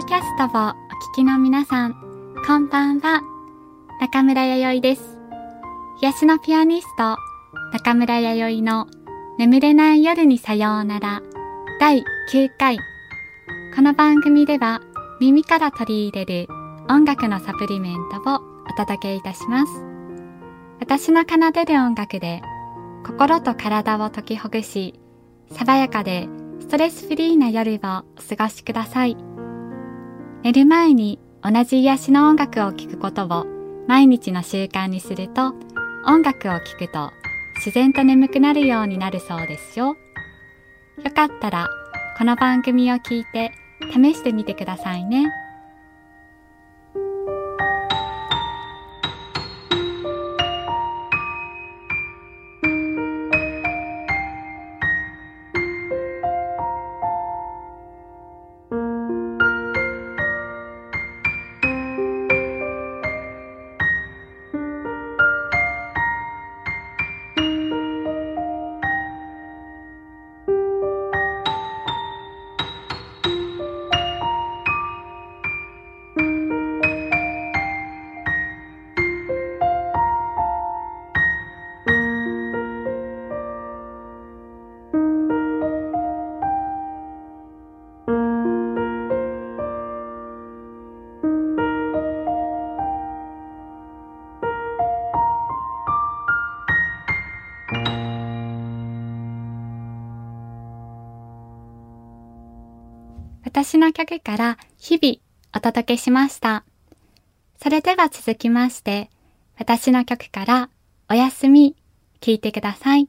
ドキャストをお聞きの皆さん、こんばんは。中村弥生です。癒しのピアニスト、中村弥生の眠れない夜にさようなら第9回。この番組では耳から取り入れる音楽のサプリメントをお届けいたします。私の奏でる音楽で心と体を解きほぐし、爽やかでストレスフリーな夜をお過ごしください。寝る前に同じ癒しの音楽を聴くことを毎日の習慣にすると音楽を聴くと自然と眠くなるようになるそうですよ。よかったらこの番組を聞いて試してみてくださいね。私の曲から日々お届けしました。それでは続きまして、私の曲からおやすみ聴いてください。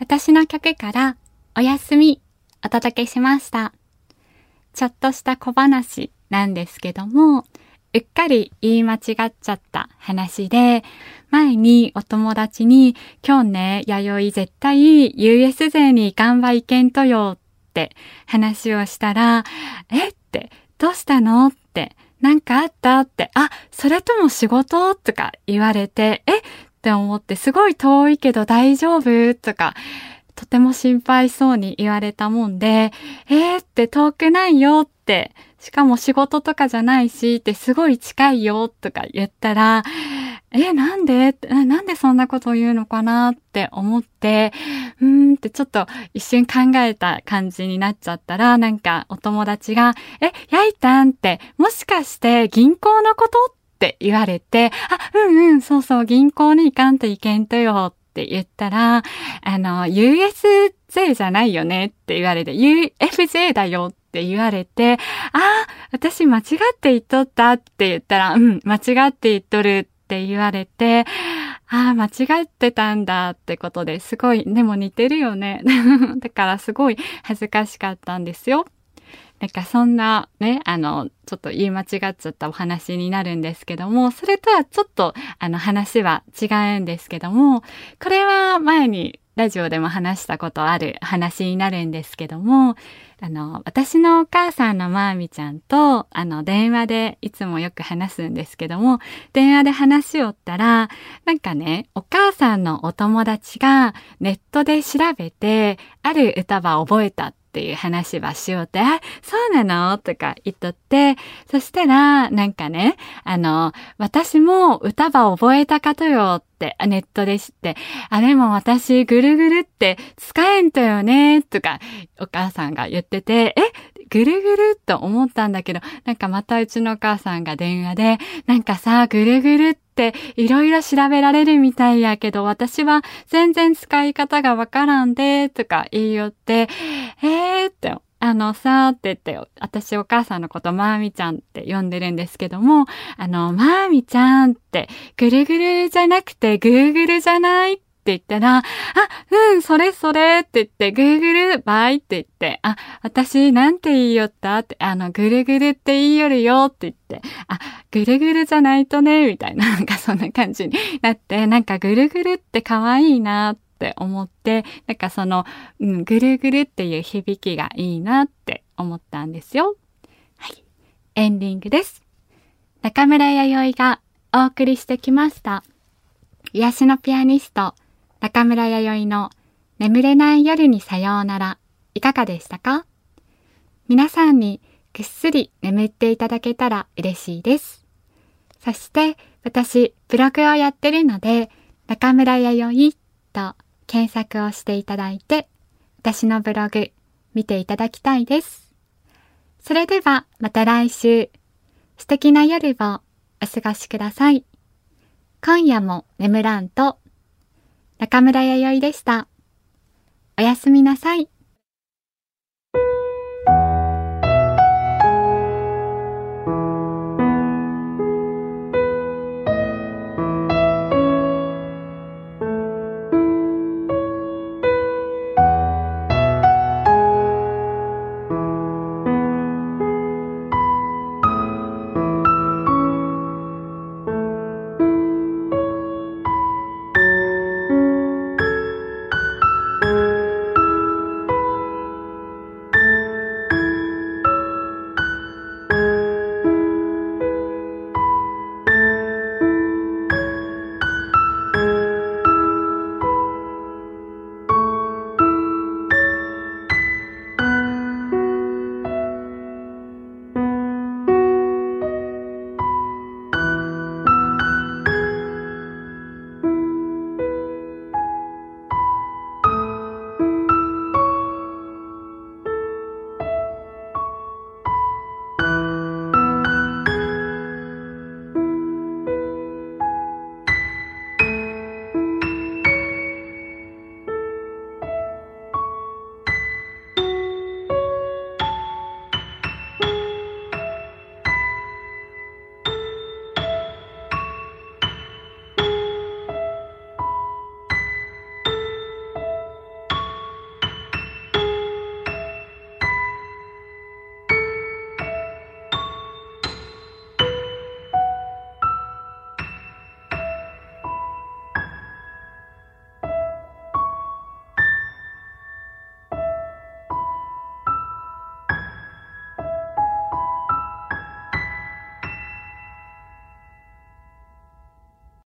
私の曲からおやすみお届けしました。ちょっとした小話なんですけども、うっかり言い間違っちゃった話で、前にお友達に、今日ね、弥生絶対 US 勢にガンバ行けんとよって話をしたら、えって、どうしたのって、なんかあったって、あ、それとも仕事とか言われて、えって思って、すごい遠いけど大丈夫？とか、とても心配そうに言われたもんで、えーって遠くないよって、しかも仕事とかじゃないしってすごい近いよとか言ったら、え、なんで？なんでそんなことを言うのかなって思って、うーんってちょっと一瞬考えた感じになっちゃったら、なんかお友達が、え、やいたんって、もしかして銀行のこと？って言われて、あ、うんうん、そうそう、銀行に行かんといけんとよって言ったら、あの、USJ じゃないよねって言われて、UFJ だよって言われて、あ、私間違って言っとったって言ったら、うん、間違って言っとるって言われて、ああ、間違ってたんだってことですごい、でも似てるよね。だからすごい恥ずかしかったんですよ。なんかそんなね、あの、ちょっと言い間違っちゃったお話になるんですけども、それとはちょっとあの話は違うんですけども、これは前にラジオでも話したことある話になるんですけども、あの、私のお母さんのまーみちゃんと、あの、電話でいつもよく話すんですけども、電話で話をったら、なんかね、お母さんのお友達がネットで調べて、ある歌は覚えたっていう話はしようって、あ、そうなの？とか言っとって、そしたら、なんかね、あの、私も歌ば覚えたかとよってネットで知って、あ、でも私ぐるぐるって使えんとよね、とかお母さんが言ってて、え、ぐるぐると思ったんだけど、なんかまたうちのお母さんが電話で、なんかさ、ぐるぐるっていろいろ調べられるみたいやけど、私は全然使い方がわからんで、とか言いよって、えーって、あのさーって言って、私お母さんのことまーみちゃんって呼んでるんですけども、あの、まーみちゃんって、ぐるぐるじゃなくてぐーぐるじゃないっって言ったら、あ、うん、それそれって言って、ぐーぐるバイって言って、あ、私なんて言いよった？って、あの、ぐるぐるって言いよるよって言って、あ、ぐるぐるじゃないとね、みたいな、なんかそんな感じになって、なんかぐるぐるって可愛いなって思って、なんかその、うん、ぐるぐるっていう響きがいいなって思ったんですよ。はい。エンディングです。中村弥生がお送りしてきました。癒しのピアニスト、中村弥生の眠れない夜にさようなら、いかがでしたか？皆さんにぐっすり眠っていただけたら嬉しいです。そして私、ブログをやってるので、中村弥生と検索をしていただいて、私のブログ見ていただきたいです。それではまた来週、素敵な夜をお過ごしください。今夜も眠らんと中村弥生でした。おやすみなさい。